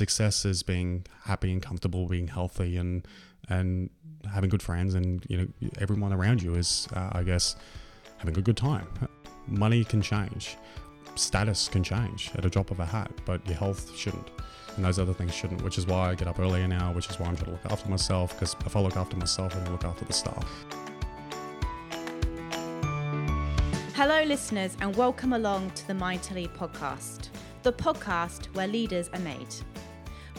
success is being happy and comfortable, being healthy, and and having good friends, and you know everyone around you is, uh, I guess, having a good time. Money can change, status can change at a drop of a hat, but your health shouldn't. And those other things shouldn't, which is why I get up earlier now, which is why I'm trying to look after myself. Because if I look after myself, I can look after the staff. Hello, listeners, and welcome along to the Mind to Lead podcast, the podcast where leaders are made.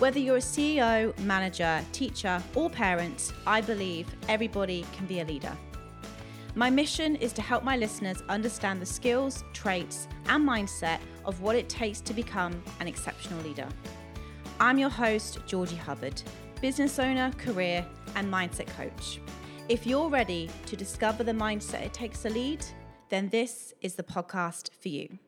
Whether you're a CEO, manager, teacher, or parent, I believe everybody can be a leader. My mission is to help my listeners understand the skills, traits, and mindset of what it takes to become an exceptional leader. I'm your host, Georgie Hubbard, business owner, career, and mindset coach. If you're ready to discover the mindset it takes to lead, then this is the podcast for you.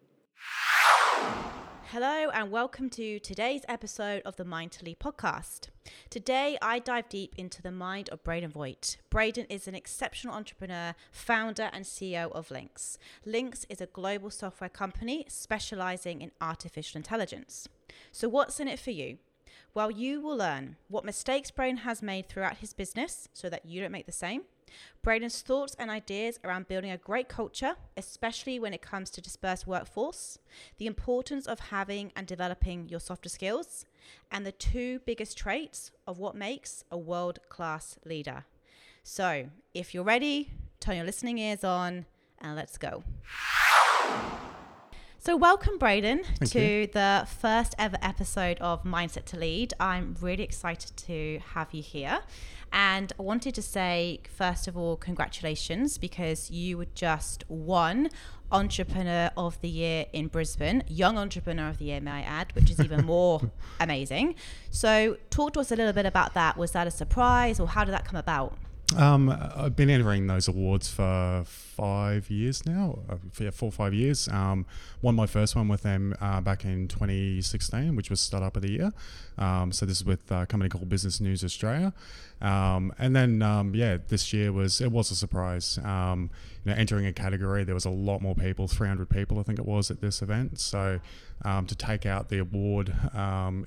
Hello, and welcome to today's episode of the Mind to Lead podcast. Today, I dive deep into the mind of Braden Voigt. Braden is an exceptional entrepreneur, founder, and CEO of Lynkz. Lynkz is a global software company specializing in artificial intelligence. So, what's in it for you? Well, you will learn what mistakes Braden has made throughout his business so that you don't make the same Braden's thoughts and ideas around building a great culture, especially when it comes to dispersed workforce, the importance of having and developing your softer skills, and the two biggest traits of what makes a world class leader. So, if you're ready, turn your listening ears on and let's go. So, welcome, Braden, Thank to you. the first ever episode of Mindset to Lead. I'm really excited to have you here. And I wanted to say, first of all, congratulations because you were just won Entrepreneur of the Year in Brisbane, Young Entrepreneur of the Year, may I add, which is even more amazing. So, talk to us a little bit about that. Was that a surprise or how did that come about? Um, I've been entering those awards for five years now, uh, yeah, four or five years. Um, won my first one with them uh, back in 2016, which was Startup of the Year. Um, so this is with a company called Business News Australia. Um, and then, um, yeah, this year was it was a surprise. Um, you know, entering a category, there was a lot more people, 300 people, I think it was, at this event. So to take out the award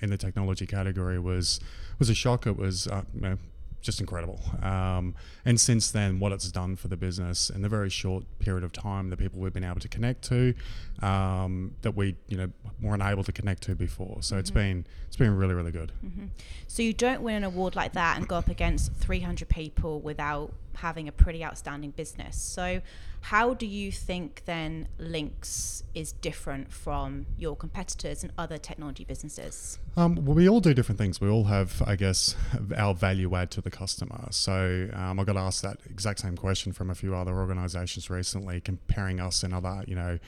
in the technology category was was a shock. It was uh, you know, just incredible. Um, and since then, what it's done for the business in the very short period of time, the people we've been able to connect to, um, that we you know weren't able to connect to before. So it's been it's been really really good. So, you don't win an award like that and go up against 300 people without having a pretty outstanding business. So, how do you think then Lynkz is different from your competitors and other technology businesses? Um, well, we all do different things. We all have, I guess, our value add to the customer. So um, I got asked that exact same question from a few other organisations recently, comparing us and other, you know,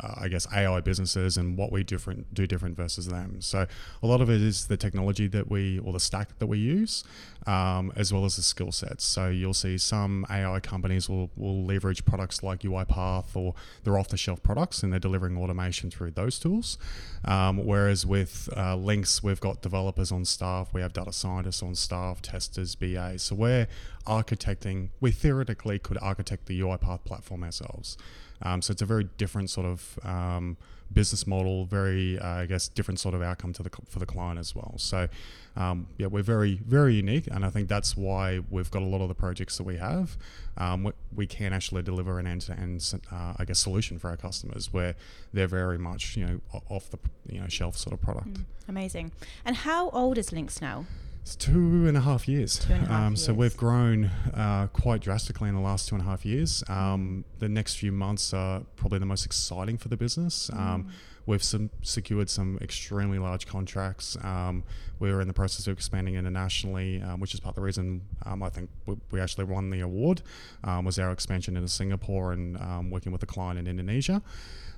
uh, I guess AI businesses and what we different do different versus them. So a lot of it is the technology that we or the stack that we use, um, as well as the skill sets. So you'll see some AI companies will, will leverage products like UiPath or they're off the shelf products and they're delivering automation through those tools. Um, whereas with uh, Lynkz, we've got developers on staff, we have data scientists on staff, testers, BAs. So we're architecting, we theoretically could architect the UiPath platform ourselves. Um, so it's a very different sort of um, business model, very uh, I guess different sort of outcome to the for the client as well. So um, yeah, we're very very unique, and I think that's why we've got a lot of the projects that we have. Um, we, we can actually deliver an end-to-end uh, I guess solution for our customers where they're very much you know off the you know shelf sort of product. Amazing. And how old is Lynkz now? It's two and a half years. Two and a half um, So we've grown uh, quite drastically in the last two and a half years. Um, the next few months are probably the most exciting for the business. Um, we've some, secured some extremely large contracts. Um, we're in the process of expanding internationally, um, which is part of the reason um, I think we, we actually won the award. Um, was our expansion into Singapore and um, working with a client in Indonesia.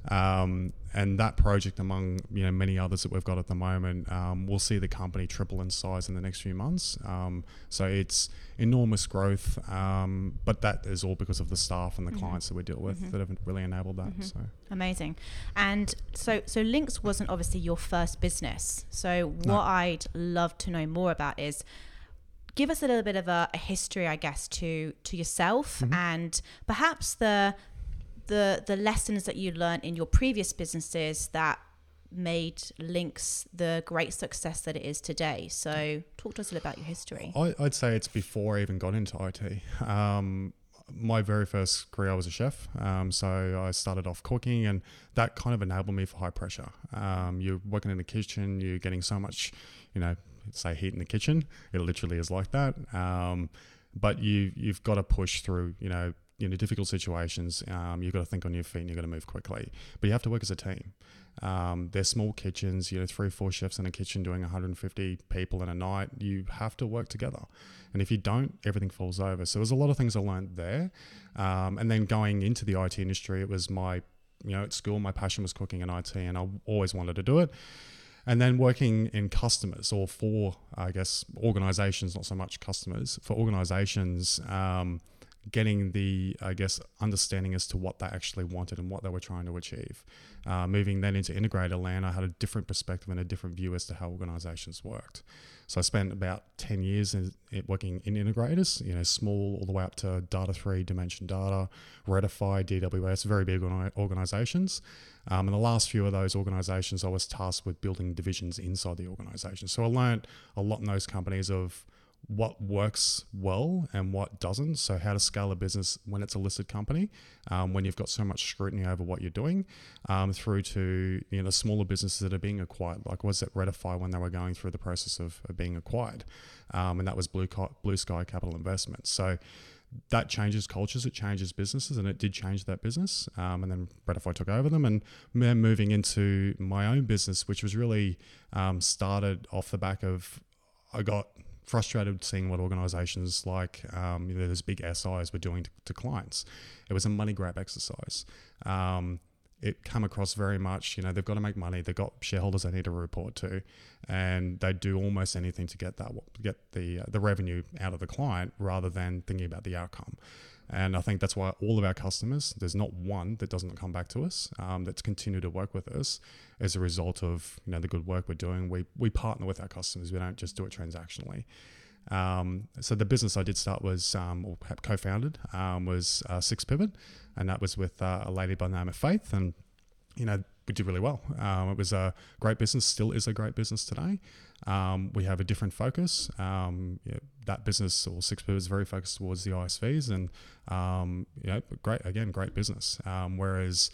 Um, and that project, among you know many others that we've got at the moment, um, we'll see the company triple in size in the next few months. Um, so it's enormous growth, um, but that is all because of the staff and the clients that we deal with that have really enabled that. So Amazing. And so so Lynkz wasn't obviously your first business. So what No. I'd love to know more about is give us a little bit of a, a history, I guess, to to yourself and perhaps the the the lessons that you learned in your previous businesses that made Lynkz the great success that it is today. So, talk to us a little about your history. I, would say it's before I even got into IT. Um, my very first career, I was a chef. Um, so I started off cooking, and that kind of enabled me for high pressure. Um, you're working in the kitchen, you're getting so much, you know, say heat in the kitchen. It literally is like that. Um, but you you've got to push through, you know, you know difficult situations. Um, you've got to think on your feet. and You've got to move quickly. But you have to work as a team. Um, they're small kitchens, you know, three, four chefs in a kitchen doing 150 people in a night. You have to work together. And if you don't, everything falls over. So there's a lot of things I learned there. Um, and then going into the IT industry, it was my, you know, at school, my passion was cooking and IT, and I always wanted to do it. And then working in customers or for, I guess, organizations, not so much customers, for organizations, um, getting the, I guess, understanding as to what they actually wanted and what they were trying to achieve. Uh, moving then into integrator land, I had a different perspective and a different view as to how organizations worked. So I spent about 10 years in, in working in integrators, you know, small all the way up to Data3, Dimension Data, Readify, DWS, very big organizations. Um, and the last few of those organizations, I was tasked with building divisions inside the organization. So I learned a lot in those companies of what works well and what doesn't. So, how to scale a business when it's a listed company, um, when you've got so much scrutiny over what you're doing, um, through to you know smaller businesses that are being acquired. Like was it Readify when they were going through the process of, of being acquired, um, and that was Blue, Blue Sky Capital Investments. So. That changes cultures, it changes businesses, and it did change that business. Um, and then Readify took over them, and then moving into my own business, which was really um, started off the back of I got frustrated seeing what organizations like um, you know, those big SIs were doing to, to, clients. It was a money grab exercise. Um, it come across very much, you know, they've got to make money. They've got shareholders they need to report to, and they do almost anything to get that get the uh, the revenue out of the client rather than thinking about the outcome. And I think that's why all of our customers, there's not one that doesn't come back to us, um, that's continued to work with us as a result of you know the good work we're doing. We we partner with our customers. We don't just do it transactionally. Um, so the business I did start was um, or co-founded um, was uh, Six Pivot, and that was with uh, a lady by the name of Faith, and you know we did really well. Um, it was a great business, still is a great business today. Um, we have a different focus. Um, you know, that business or Six Pivot is very focused towards the ISVs, and um, you know, great again, great business. Um, whereas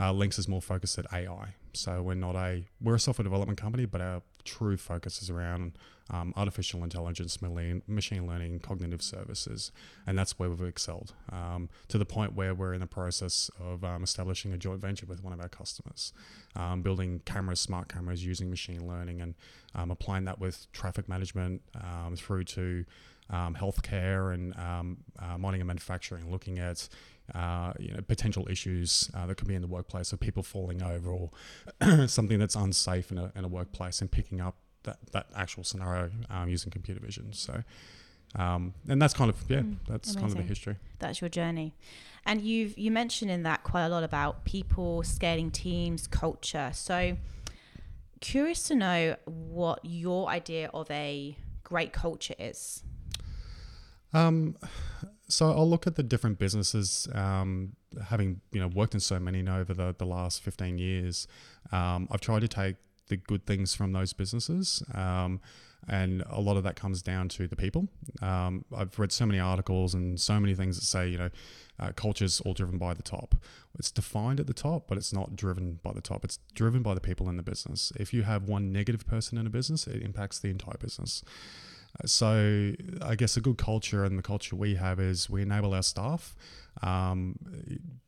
uh, Lynx is more focused at AI. So we're not a we're a software development company, but our true focus is around um, artificial intelligence, machine learning, cognitive services, and that's where we've excelled um, to the point where we're in the process of um, establishing a joint venture with one of our customers, um, building cameras, smart cameras using machine learning, and um, applying that with traffic management um, through to healthcare and uh, mining and manufacturing, looking at uh, you know, potential issues uh, that could be in the workplace, of people falling over or something that's unsafe in a, in a workplace, and picking up that, that actual scenario um, using computer vision. So, um, and that's kind of yeah, mm, that's amazing. kind of the history. That's your journey, and you've you mentioned in that quite a lot about people scaling teams, culture. So, curious to know what your idea of a great culture is. Um, so I'll look at the different businesses. Um, having you know worked in so many over the, the last fifteen years, um, I've tried to take the good things from those businesses. Um, and a lot of that comes down to the people. Um, I've read so many articles and so many things that say, you know, uh, culture's all driven by the top. It's defined at the top, but it's not driven by the top. It's driven by the people in the business. If you have one negative person in a business, it impacts the entire business. Uh, so I guess a good culture and the culture we have is we enable our staff, um,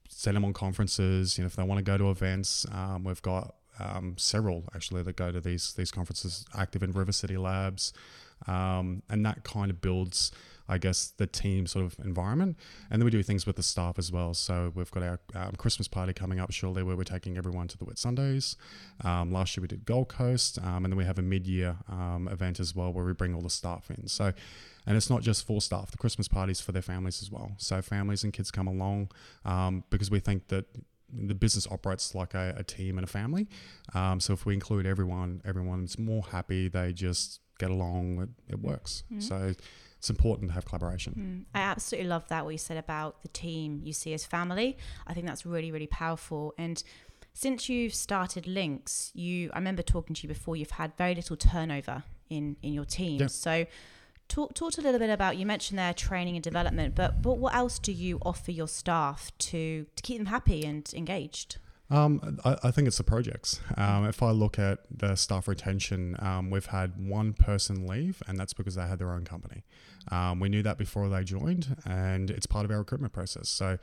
send them on conferences. You know, if they want to go to events, um, we've got um, several actually that go to these these conferences, active in River City Labs, um, and that kind of builds, I guess, the team sort of environment. And then we do things with the staff as well. So we've got our um, Christmas party coming up shortly, where we're taking everyone to the Whitsundays. Um, last year we did Gold Coast, um, and then we have a mid-year um, event as well, where we bring all the staff in. So. And it's not just for staff. The Christmas parties for their families as well. So families and kids come along because we think that the business operates like a, a team and a family. Um, so if we include everyone, everyone's more happy. They just get along. It, it works. Mm-hmm. So it's important to have collaboration. Mm. I absolutely love that what you said about the team you see as family. I think that's really really powerful and since you've started Lynkz, you I remember talking to you before. You've had very little turnover in in your team. Yeah. So, talk talk a little bit about. You mentioned their training and development, but but what else do you offer your staff to to keep them happy and engaged? Um, I, I think it's the projects. Um, if I look at the staff retention, um, we've had one person leave, and that's because they had their own company. Um, we knew that before they joined, and it's part of our recruitment process. So,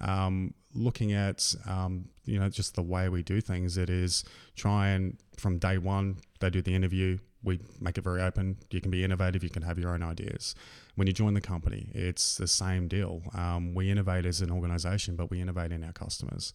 um, looking at um, you know just the way we do things, it is try and from day one they do the interview. We make it very open. You can be innovative. You can have your own ideas. When you join the company, it's the same deal. Um, we innovate as an organization, but we innovate in our customers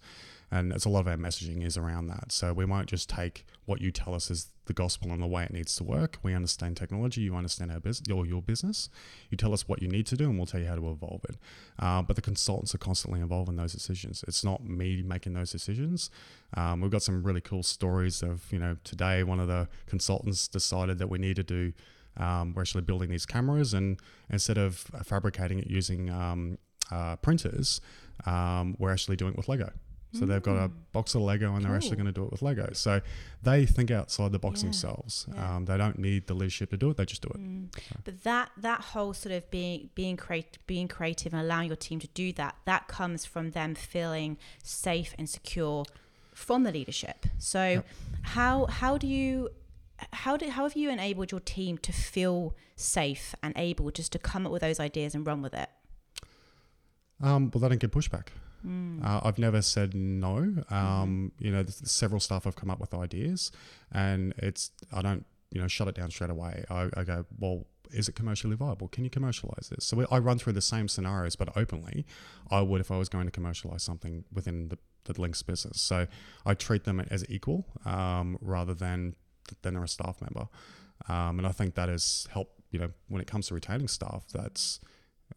and it's a lot of our messaging is around that. So we won't just take what you tell us as the gospel and the way it needs to work. We understand technology. You understand our business, your your business. You tell us what you need to do, and we'll tell you how to evolve it. Uh, but the consultants are constantly involved in those decisions. It's not me making those decisions. Um, we've got some really cool stories of you know today one of the consultants decided that we need to do. Um, we're actually building these cameras, and instead of fabricating it using um, uh, printers, um, we're actually doing it with Lego. So they've got a Mm. box of Lego and they're actually going to do it with Lego. So they think outside the box Yeah, themselves. yeah. Um, they don't need the leadership to do it. They just do it. Mm. But that that whole sort of being being create being creative and allowing your team to do that that comes from them feeling safe and secure from the leadership. So Yep. how how do you how do how have you enabled your team to feel safe and able just to come up with those ideas and run with it? Um, well, they don't get pushback. Mm. Uh, I've never said no. Um, You know, several staff have come up with ideas, and it's I don't you know shut it down straight away. I, I go, well, is it commercially viable? Can you commercialize this? So we, I run through the same scenarios, but openly, I would if I was going to commercialize something within the, the Lynkz business. So I treat them as equal um, rather than than they're a staff member, um, and I think that has helped. You know, when it comes to retaining staff, that's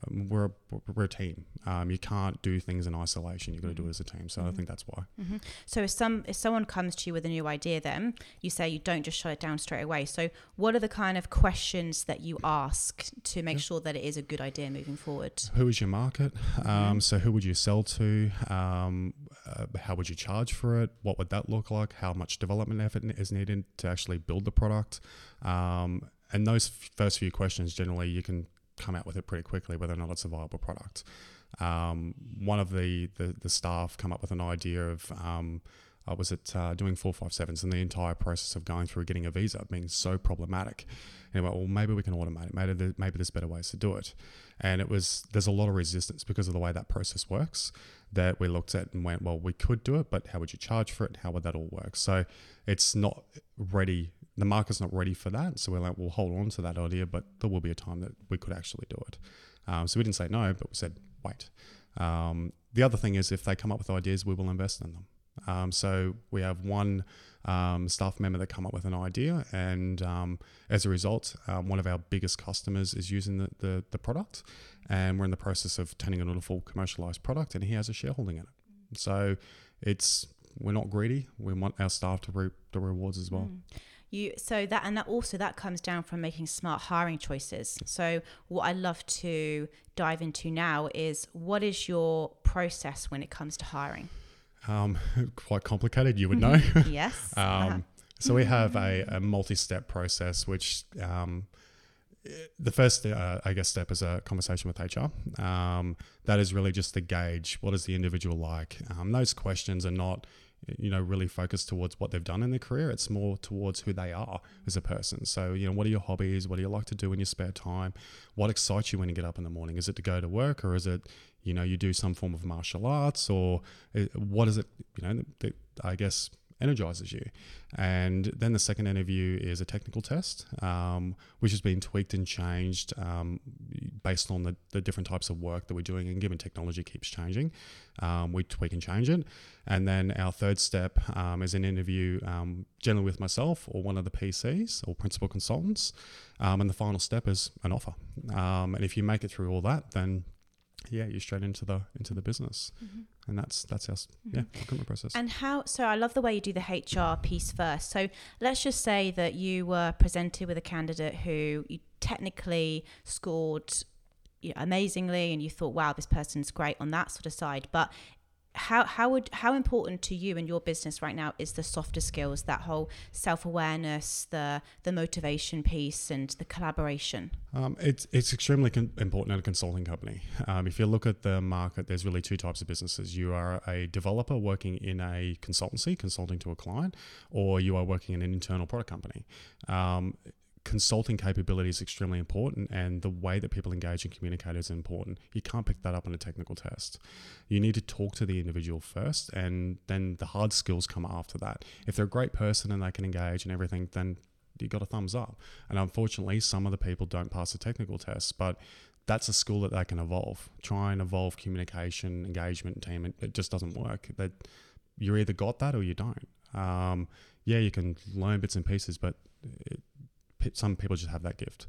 um, we're, a, we're a team. Um, you can't do things in isolation. You've got to do it as a team. So I think that's why. Mhm. So if some if someone comes to you with a new idea, then you say you don't just shut it down straight away. So what are the kind of questions that you ask to make Yeah. sure that it is a good idea moving forward? Who is your market? Um, so who would you sell to? Um, uh, how would you charge for it? What would that look like? How much development effort is needed to actually build the product? Um, and those f- first few questions, generally, you can come out with it pretty quickly whether or not it's a viable product. Um, one of the, the the staff come up with an idea of um, I was it uh, doing four five sevens and the entire process of going through getting a visa being so problematic. And went, well, maybe we can automate it. Maybe maybe there's better ways to do it. And it was there's a lot of resistance because of the way that process works. That we looked at and went, well, we could do it, but how would you charge for it? How would that all work? So it's not ready. The market's not ready for that. So we're like, we'll hold on to that idea, but there will be a time that we could actually do it. Um, so we didn't say no, but we said wait. Um, the other thing is if they come up with ideas, we will invest in them. Um, so we have one um, staff member that come up with an idea, and um, as a result, um, one of our biggest customers is using the, the, the product, and we're in the process of turning it into a full commercialized product, and he has a shareholding in it. So it's we're not greedy. We want our staff to reap the rewards as well. Mm. You so that and that also that comes down from making smart hiring choices. So what I love to dive into now is what is your process when it comes to hiring? Um, quite complicated, you would know. yes. Um, so we have a, a multi-step process, which um, the first, uh, I guess, step is a conversation with HR. Um, that is really just to gauge what is the individual like. Um, those questions are not, you know, really focused towards what they've done in their career. It's more towards who they are as a person. So, you know, what are your hobbies? What do you like to do in your spare time? What excites you when you get up in the morning? Is it to go to work, or is it, you know, you do some form of martial arts, or uh, what is it, you know, that, I guess energizes you. And then the second interview is a technical test, um, which has been tweaked and changed um, based on the, the different types of work that we're doing. And given technology keeps changing, um, we tweak and change it. And then our third step um, is an interview, um, generally with myself or one of the PCs or principal consultants. Um, and the final step is an offer. Um, and if you make it through all that, then yeah, you're straight into the into the business, and that's that's our s- yeah recruitment process. And how, so I love the way you do the HR piece first. So let's just say that you were presented with a candidate who you technically scored you know, amazingly and you thought, wow, this person's great on that sort of side. But how how would how important to you and your business right now is the softer skills that whole self-awareness the the motivation piece and the collaboration? Um, it's it's extremely con- important at a consulting company. Um, if you look at the market there's really two types of businesses. You are a developer working in a consultancy consulting to a client or you are working in an internal product company. Um, consulting capability is extremely important and the way that people engage and communicate is important. You can't pick that up on a technical test. You need to talk to the individual first and then the hard skills come after that. If they're a great person and they can engage and everything, then you got a thumbs up. And unfortunately, some of the people don't pass the technical tests, but that's a skill that they can evolve. Try and evolve communication, engagement, team. It just doesn't work. That you either got that or you don't. Um, yeah, you can learn bits and pieces, but it, some people just have that gift,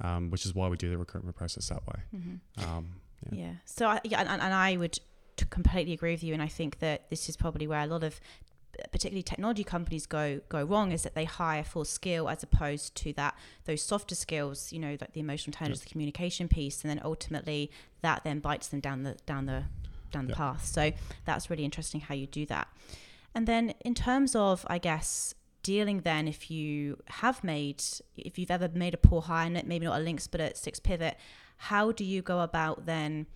um, which is why we do the recruitment process that way. Mm-hmm. Um, yeah. yeah. So I, yeah, and, and I would completely agree with you, and I think that this is probably where a lot of particularly technology companies go go wrong is that they hire for skill as opposed to that those softer skills you know like the emotional intelligence the communication piece and then ultimately that then bites them down the down the down the path so that's really interesting how you do that and then in terms of i guess dealing then if you have made if you've ever made a poor hire maybe not a Lynkz but a six pivot how do you go about then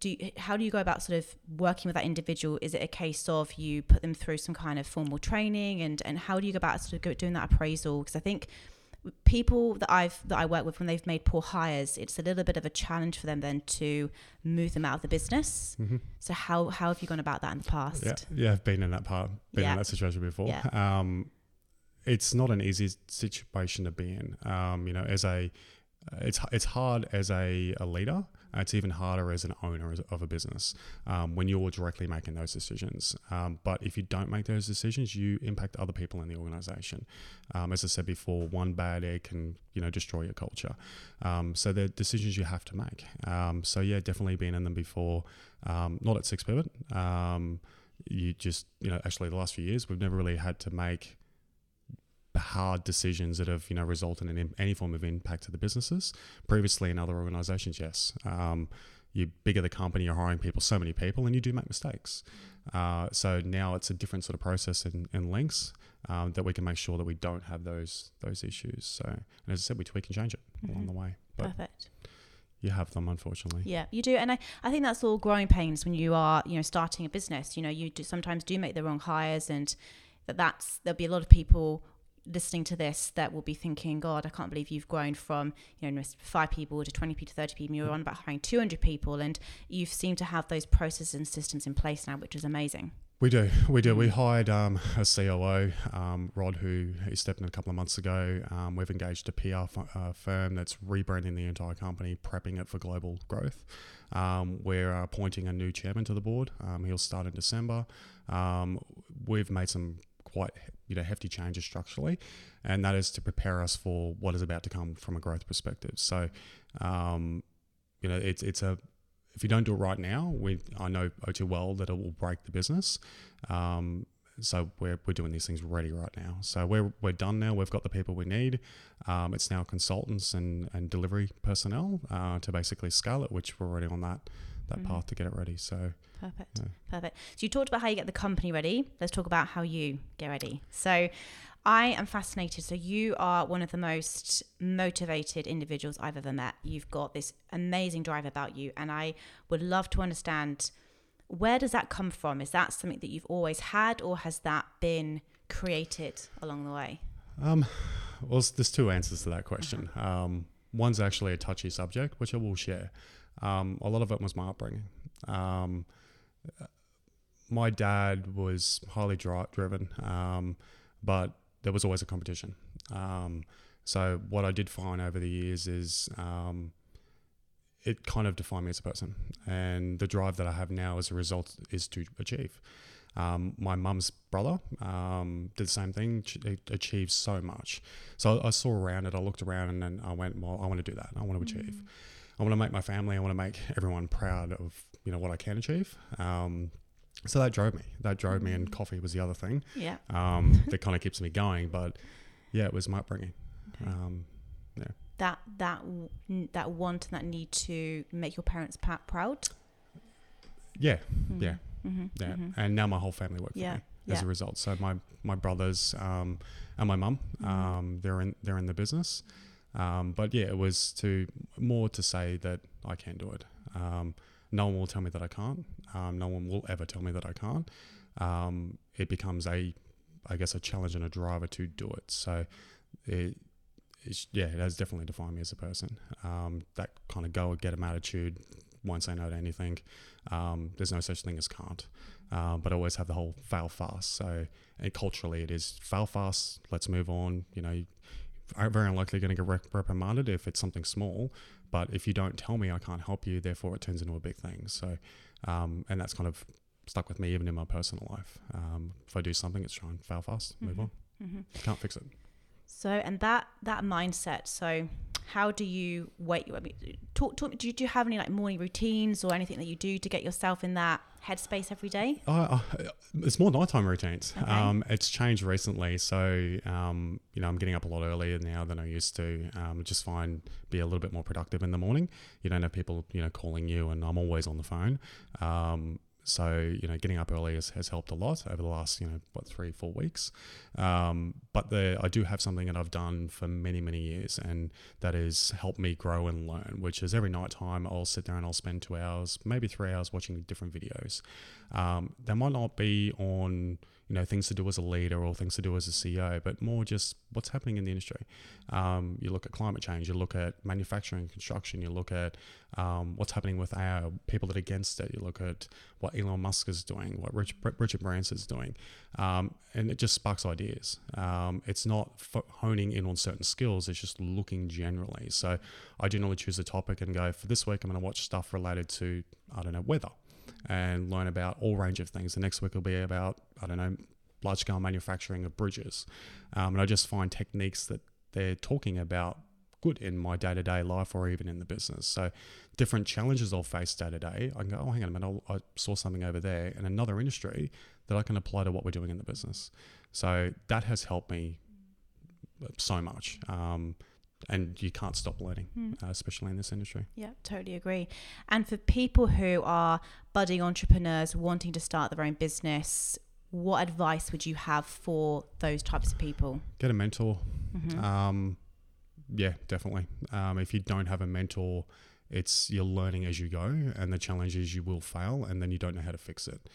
do you, how do you go about sort of working with that individual? Is it a case of you put them through some kind of formal training and and how do you go about sort of doing that appraisal? Because i think people that I've that I work with when they've made poor hires, it's a little bit of a challenge for them then to move them out of the business. Mm-hmm. So how how have you gone about that in the past? Yeah, yeah, I've been in that part, been yeah. in that situation before. Yeah. Um, it's not an easy situation to be in. Um, you know, as a it's it's hard as a, a leader it's even harder as an owner of a business um, when you're directly making those decisions. Um, but if you don't make those decisions, you impact other people in the organization. Um, as I said before, one bad egg can you know destroy your culture. Um, so they're decisions you have to make. Um, so yeah, definitely been in them before. Um, not at Six Pivot. you just you know actually the last few years we've never really had to make hard decisions that have you know resulted in any form of impact to the businesses. Previously, in other organisations, yes, um, you bigger the company, you're hiring people, so many people, and you do make mistakes. Uh, so now it's a different sort of process in, in Lynkz um, that we can make sure that we don't have those those issues. So, and as I said, we tweak and change it mm-hmm. along the way. But Perfect. You have them, unfortunately. Yeah, you do, and I, I think that's all growing pains when you are you know starting a business. You know, you do, sometimes do make the wrong hires, and that that's there'll be a lot of people listening to this that will be thinking, God, I can't believe you've grown from, you know, five people to 20 people to 30 people. You're on about hiring 200 people and you seem to have those processes and systems in place now, which is amazing. We do, we do. We hired um, a COO, um, Rod, who he stepped in a couple of months ago. Um, we've engaged a PR f- uh, firm that's rebranding the entire company, prepping it for global growth. Um, we're appointing a new chairman to the board. Um, he'll start in December. Um, we've made some quite you know hefty changes structurally, and that is to prepare us for what is about to come from a growth perspective. So, um, you know, it's it's a if you don't do it right now, we I know O2 well that it will break the business. Um, so we're, we're doing these things ready right now. So we're, we're done now. We've got the people we need. Um, it's now consultants and, and delivery personnel uh, to basically scale it, which we're already on that that mm-hmm. path to get it ready. So perfect, yeah. perfect. So you talked about how you get the company ready. Let's talk about how you get ready. So I am fascinated. So you are one of the most motivated individuals I've ever met. You've got this amazing drive about you, and I would love to understand where does that come from? Is that something that you've always had, or has that been created along the way? Um, well, there's two answers to that question. Uh-huh. Um, one's actually a touchy subject, which I will share. Um, a lot of it was my upbringing. Um, my dad was highly dri- driven, um, but there was always a competition. Um, so what I did find over the years is um, it kind of defined me as a person, and the drive that I have now as a result is to achieve. Um, my mum's brother um, did the same thing, achieved so much. So I, I, saw around it, I looked around, and then I went, well, I want to do that. I want to mm. achieve. I want to make my family, I want to make everyone proud of you know what I can achieve. Um, so that drove me. That drove me, and mm. coffee was the other thing. Yeah. Um, that kind of keeps me going. But yeah, it was my upbringing. Okay. Um, yeah. That that that want and that need to make your parents proud. Yeah, mm. yeah, Mm-hmm. Yeah, mm-hmm. and now my whole family work Yeah, for me as yeah. a result. So my my brothers um, and my mum, Mhm. um, they're in they're in the business. Um, but yeah, it was to more to say that I can do it. Um, no one will tell me that I can't. Um, no one will ever tell me that I can't. Um, it becomes a, I guess, a challenge and a driver to do it. So, it, yeah, it has definitely defined me as a person. Um, that kind of go get 'em attitude, won't say no to anything. Um, there's no such thing as can't. But I always have the whole fail fast. So and culturally, it is fail fast. Let's move on. You know, are very unlikely going to get rep- reprimanded if it's something small. But if you don't tell me, I can't help you. Therefore, it turns into a big thing. So, um, and that's kind of stuck with me even in my personal life. Um, if I do something, it's try and fail fast, move Mhm. on. Mm-hmm. Can't fix it. So, and that that mindset. So, how do you wait? I mean, talk talk. Do you, do you have any like morning routines or anything that you do to get yourself in that headspace every day? Uh, uh, it's more nighttime routines. Okay. Um, it's changed recently, so um, you know I'm getting up a lot earlier now than I used to. Um, just find be a little bit more productive in the morning. You don't have people you know calling you, and I'm always on the phone. Um, so you know getting up early has, has helped a lot over the last you know what three four weeks. Um, but the I do have something that I've done for many many years, and that has helped me grow and learn. Which is every night time I'll sit there and I'll spend two hours, maybe three hours watching different videos. Um, they might not be on you know things to do as a leader or things to do as a CEO, but more just what's happening in the industry. Um, you look at climate change, you look at manufacturing, construction, you look at um, what's happening with our people that are against it. You look at what Elon Musk is doing, what Rich, Richard Branson is doing, um, and it just sparks ideas. Um, it's not f- honing in on certain skills; it's just looking generally. So I generally choose a topic and go for this week. I'm going to watch stuff related to I don't know weather and learn about all range of things. The next week will be about I don't know large scale manufacturing of bridges, um, and I just find techniques that they're talking about good in my day to day life or even in the business. So different challenges I'll face day to day. I can go, oh, hang on a minute, I'll, I saw something over there in another industry that I can apply to what we're doing in the business. So that has helped me so much. Um, and you can't stop learning, Hmm. uh, especially in this industry. Yeah, totally agree. And for people who are budding entrepreneurs wanting to start their own business, what advice would you have for those types of people? Get a mentor. Mhm. Um, yeah, definitely. Um, if you don't have a mentor, it's you're learning as you go, and the challenge is you will fail, and then you don't know how to fix it.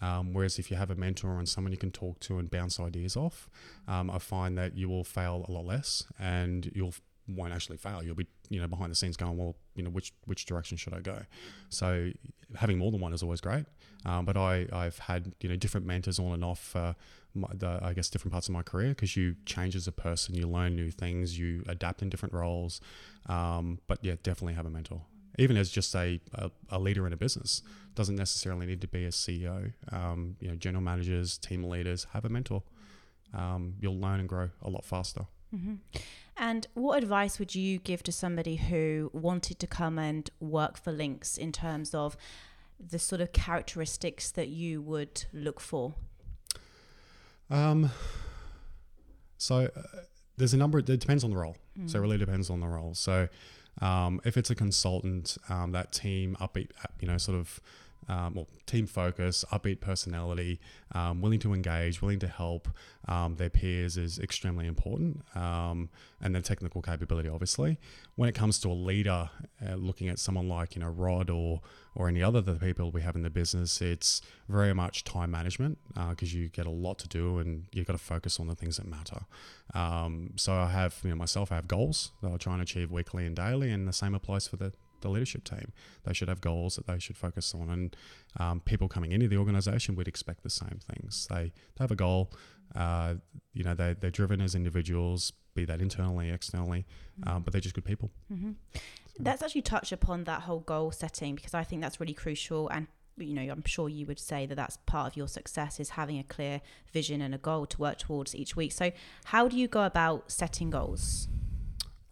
Um, whereas if you have a mentor and someone you can talk to and bounce ideas off, um, I find that you will fail a lot less, and you'll won't actually fail. You'll be you know behind the scenes going, well, you know which which direction should I go? So having more than one is always great. Um, but I I've had you know different mentors on and off. Uh, my, the, I guess different parts of my career because you change as a person, you learn new things, you adapt in different roles. Um, but yeah, definitely have a mentor. Even as just a, a, a leader in a business, doesn't necessarily need to be a CEO. Um, you know, general managers, team leaders, have a mentor. Um, you'll learn and grow a lot faster. hmm And what advice would you give to somebody who wanted to come and work for Lynkz in terms of the sort of characteristics that you would look for? Um, so uh, there's a number. It depends on the role. So it Mm. really depends on the role. So um, if it's a consultant, um, that team upbeat, you know, sort of. Um, team focus, upbeat personality, um, willing to engage, willing to help um, their peers is extremely important, um, and then technical capability, obviously. When it comes to a leader, uh, looking at someone like you know Rod or or any other of the people we have in the business, it's very much time management because you get a lot to do and you've got to focus on the things that matter. Um, so I have, you know, myself, I have goals that I try and achieve weekly and daily, and the same applies for the, the leadership team. They should have goals that they should focus on, and um, people coming into the organization would expect the same things. They, they have a goal, uh, you know, they, they're driven as individuals, be that internally, externally, um, but they're just good people. hmm Let's actually touch upon that whole goal setting because I think that's really crucial. And you know, I'm sure you would say that that's part of your success is having a clear vision and a goal to work towards each week. So, how do you go about setting goals?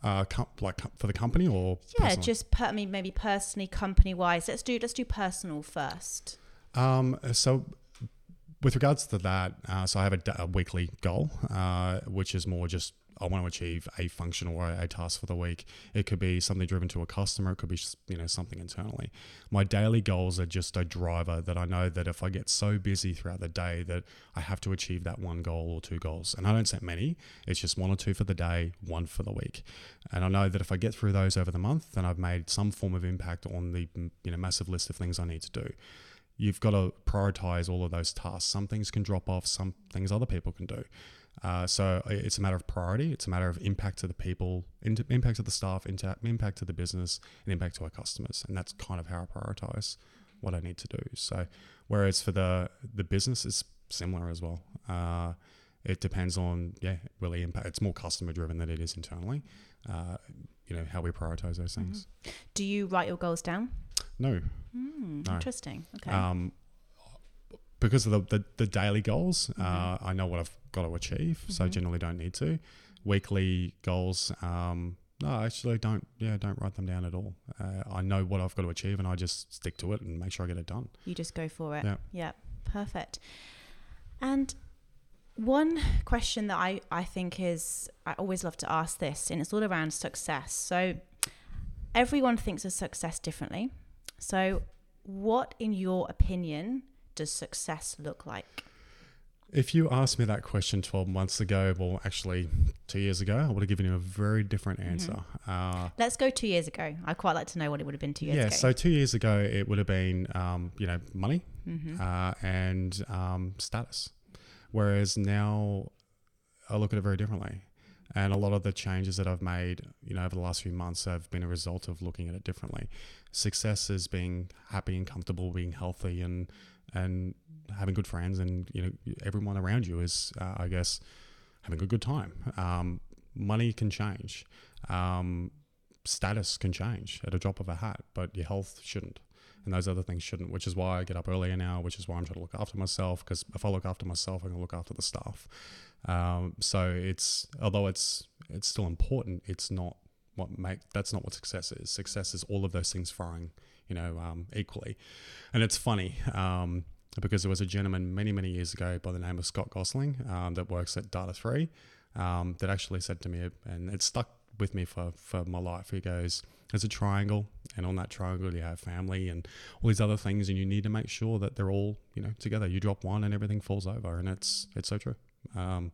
Uh, com- like com- for the company or Yeah, personally? just per- I mean, maybe personally, company wise. Let's do let's do personal first. Um, so, with regards to that, uh, so I have a, a weekly goal, uh, which is more just I want to achieve a function or a, task for the week. It could be something driven to a customer. It could be you know something internally. My daily goals are just a driver that I know that if I get so busy throughout the day that I have to achieve that one goal or two goals, and I don't set many. It's just one or two for the day, one for the week, and I know that if I get through those over the month, then I've made some form of impact on the you know massive list of things I need to do you've got to prioritize all of those tasks. Some things can drop off, some things other people can do. Uh, so it's a matter of priority. It's a matter of impact to the people, impact to the staff, impact to the business, and impact to our customers. And that's kind of how I prioritize what I need to do. So, whereas for the the business, it's similar as well. Uh, it depends on yeah, really impact. It's more customer driven than it is internally. Uh, you know how we prioritize those things. Mm-hmm. Do you write your goals down? No. Mm, no. Interesting. Okay. Um, because of the, the, the daily goals, mm-hmm. uh, I know what I've got to achieve, mm-hmm. so generally don't need to. Weekly goals, um, no, actually don't. Yeah, don't write them down at all. Uh, I know what I've got to achieve, and I just stick to it and make sure I get it done. You just go for it. Yeah. Yeah. Perfect. And one question that I, I think is I always love to ask this, and it's all around success. So everyone thinks of success differently. So, what, in your opinion, does success look like? If you asked me that question 12 months ago, well, actually, two years ago, I would have given you a very different mm-hmm. answer. Mm-hmm. Uh, Let's go two years ago. I'd quite like to know what it would have been two years yeah, ago. Yeah, so two years ago, it would have been, um, you know, money mm-hmm. uh, and um, status. Whereas now, I look at it very differently. And a lot of the changes that I've made, you know, over the last few months have been a result of looking at it differently. Success is being happy and comfortable, being healthy, and and having good friends, and you know, everyone around you is, uh, I guess, having a good time. Um, money can change, um, status can change at a drop of a hat, but your health shouldn't and those other things shouldn't, which is why I get up earlier now, which is why I'm trying to look after myself. Because if I look after myself, I can look after the staff. Um, so it's although it's it's still important, it's not what make that's not what success is. Success is all of those things firing, you know, um, equally. And it's funny um, because there was a gentleman many many years ago by the name of Scott Gosling um, that works at Data Three um, that actually said to me, and it stuck with me for for my life. He goes there's a triangle, and on that triangle you have family and all these other things, and you need to make sure that they're all you know together. You drop one, and everything falls over, and it's it's so true. Um,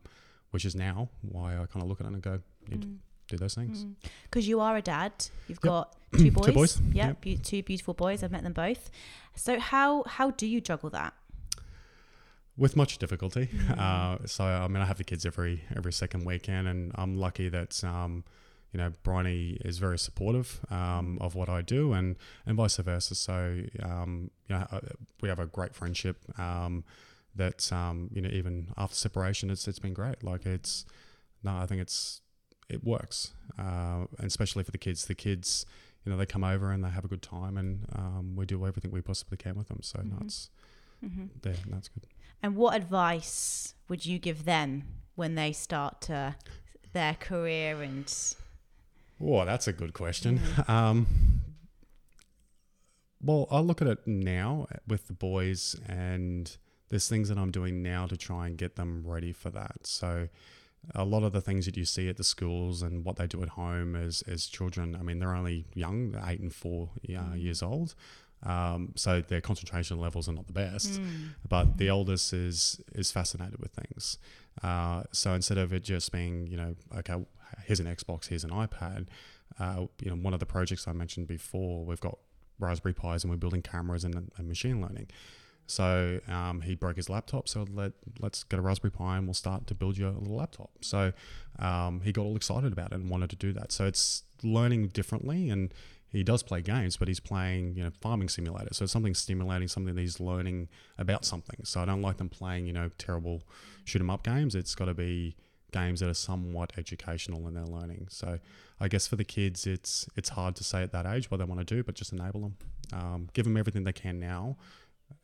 which is now why I kind of look at it and go, mm. Do those things. Because mm. you are a dad, you've yep. got two boys. two boys. Yep, yep. Be- two beautiful boys. I've met them both. So how how do you juggle that? With much difficulty. Mm. Uh, so I mean, I have the kids every every second weekend, and I'm lucky that. Um, you know, Bryony is very supportive um, of what I do, and and vice versa. So, um, you know, uh, we have a great friendship. Um, that um, you know, even after separation, it's it's been great. Like it's no, I think it's it works, uh, and especially for the kids. The kids, you know, they come over and they have a good time, and um, we do everything we possibly can with them. So mm-hmm. that's mm-hmm. there, that's good. And what advice would you give them when they start to their career and Oh, that's a good question. Mm. Um, well, I look at it now with the boys, and there's things that I'm doing now to try and get them ready for that. So, a lot of the things that you see at the schools and what they do at home as, as children, I mean, they're only young, they're eight and four uh, years old. Um, so their concentration levels are not the best, mm. but the oldest is is fascinated with things. Uh, so instead of it just being, you know, okay, here's an Xbox, here's an iPad. Uh, you know, one of the projects I mentioned before, we've got Raspberry Pis and we're building cameras and, and machine learning. So um, he broke his laptop. So let let's get a Raspberry Pi and we'll start to build you a little laptop. So um, he got all excited about it and wanted to do that. So it's learning differently, and he does play games, but he's playing you know farming simulator. So it's something stimulating, something that he's learning about something. So I don't like them playing you know terrible shoot 'em up games. It's got to be games that are somewhat educational in their learning. So I guess for the kids, it's it's hard to say at that age what they want to do, but just enable them, um, give them everything they can now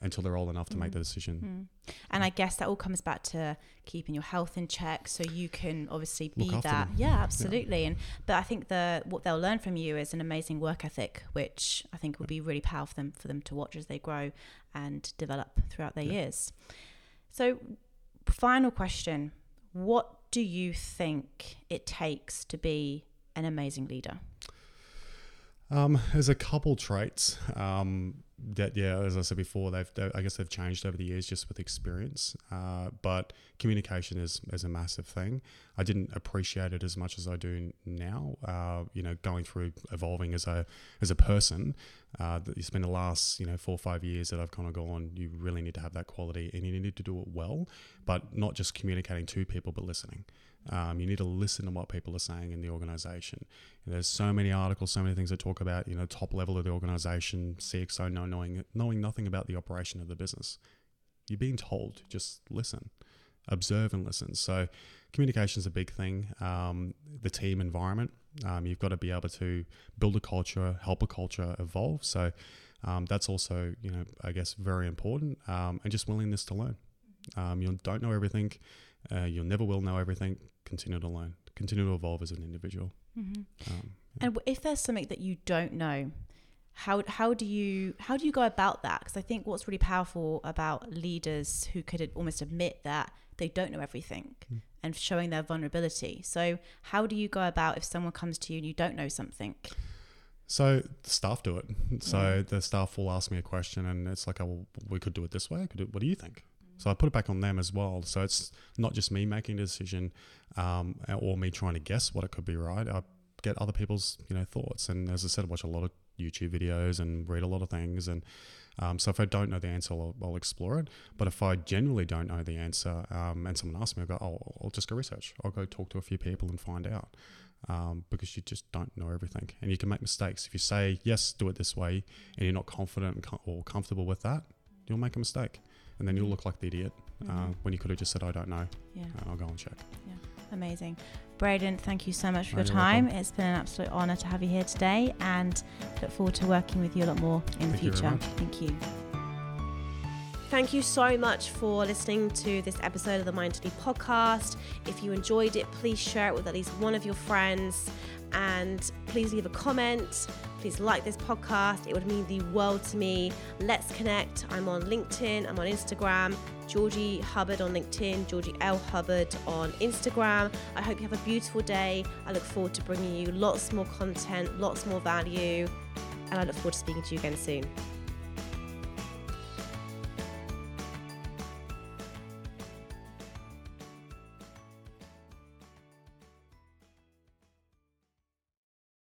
until they're old enough to mm. make the decision. Mm. And I guess that all comes back to keeping your health in check, so you can obviously be that. Them. Yeah, absolutely. Yeah. And but I think the what they'll learn from you is an amazing work ethic, which I think will be really powerful for them for them to watch as they grow and develop throughout their yeah. years. So, final question: What do you think it takes to be an amazing leader? Um, there's a couple traits um, that, yeah, as I said before, they've, they, I guess they've changed over the years just with experience. Uh, but communication is, is a massive thing. I didn't appreciate it as much as I do now. Uh, you know, going through evolving as a as a person, uh, that you spend the last you know four or five years that I've kind of gone. You really need to have that quality, and you need to do it well, but not just communicating to people, but listening. Um, you need to listen to what people are saying in the organization. There's so many articles, so many things that talk about, you know, top level of the organization, CXO knowing, knowing nothing about the operation of the business. You're being told, just listen, observe and listen. So communication is a big thing. Um, the team environment, um, you've got to be able to build a culture, help a culture evolve. So um, that's also, you know, I guess very important um, and just willingness to learn. Um, you don't know everything. Uh, you never will know everything continue to learn, continue to evolve as an individual. Mm-hmm. Um, yeah. And if there's something that you don't know, how how do you how do you go about that? Because I think what's really powerful about leaders who could almost admit that they don't know everything mm. and showing their vulnerability. So how do you go about if someone comes to you and you don't know something? So the staff do it. So yeah. the staff will ask me a question, and it's like, "Oh, well, we could do it this way. Could it, what do you think?" So I put it back on them as well. So it's not just me making a decision um, or me trying to guess what it could be right. I get other people's you know thoughts, and as I said, I watch a lot of YouTube videos and read a lot of things. And um, so if I don't know the answer, I'll, I'll, explore it. But if I genuinely don't know the answer um, and someone asks me, I'll go, oh, I'll just go research. I'll go talk to a few people and find out. Um, because you just don't know everything and you can make mistakes. If you say, yes, do it this way, and you're not confident or comfortable with that, you'll make a mistake and then you'll look like the idiot uh, mm-hmm. uh, when you could have just said, I don't know. Yeah. And I'll go and check. Yeah. Amazing. Braden, thank you so much for your time. Welcome. It's been an absolute honour to have you here today and look forward to working with you a lot more in thank the future. You thank you. Thank you so much for listening to this episode of the Mind to Lead podcast. If you enjoyed it, please share it with at least one of your friends and please leave a comment Please like this podcast, it would mean the world to me. Let's connect. I'm on LinkedIn, I'm on Instagram, Georgie Hubbard on LinkedIn, Georgie L. Hubbard on Instagram. I hope you have a beautiful day. I look forward to bringing you lots more content, lots more value, and I look forward to speaking to you again soon.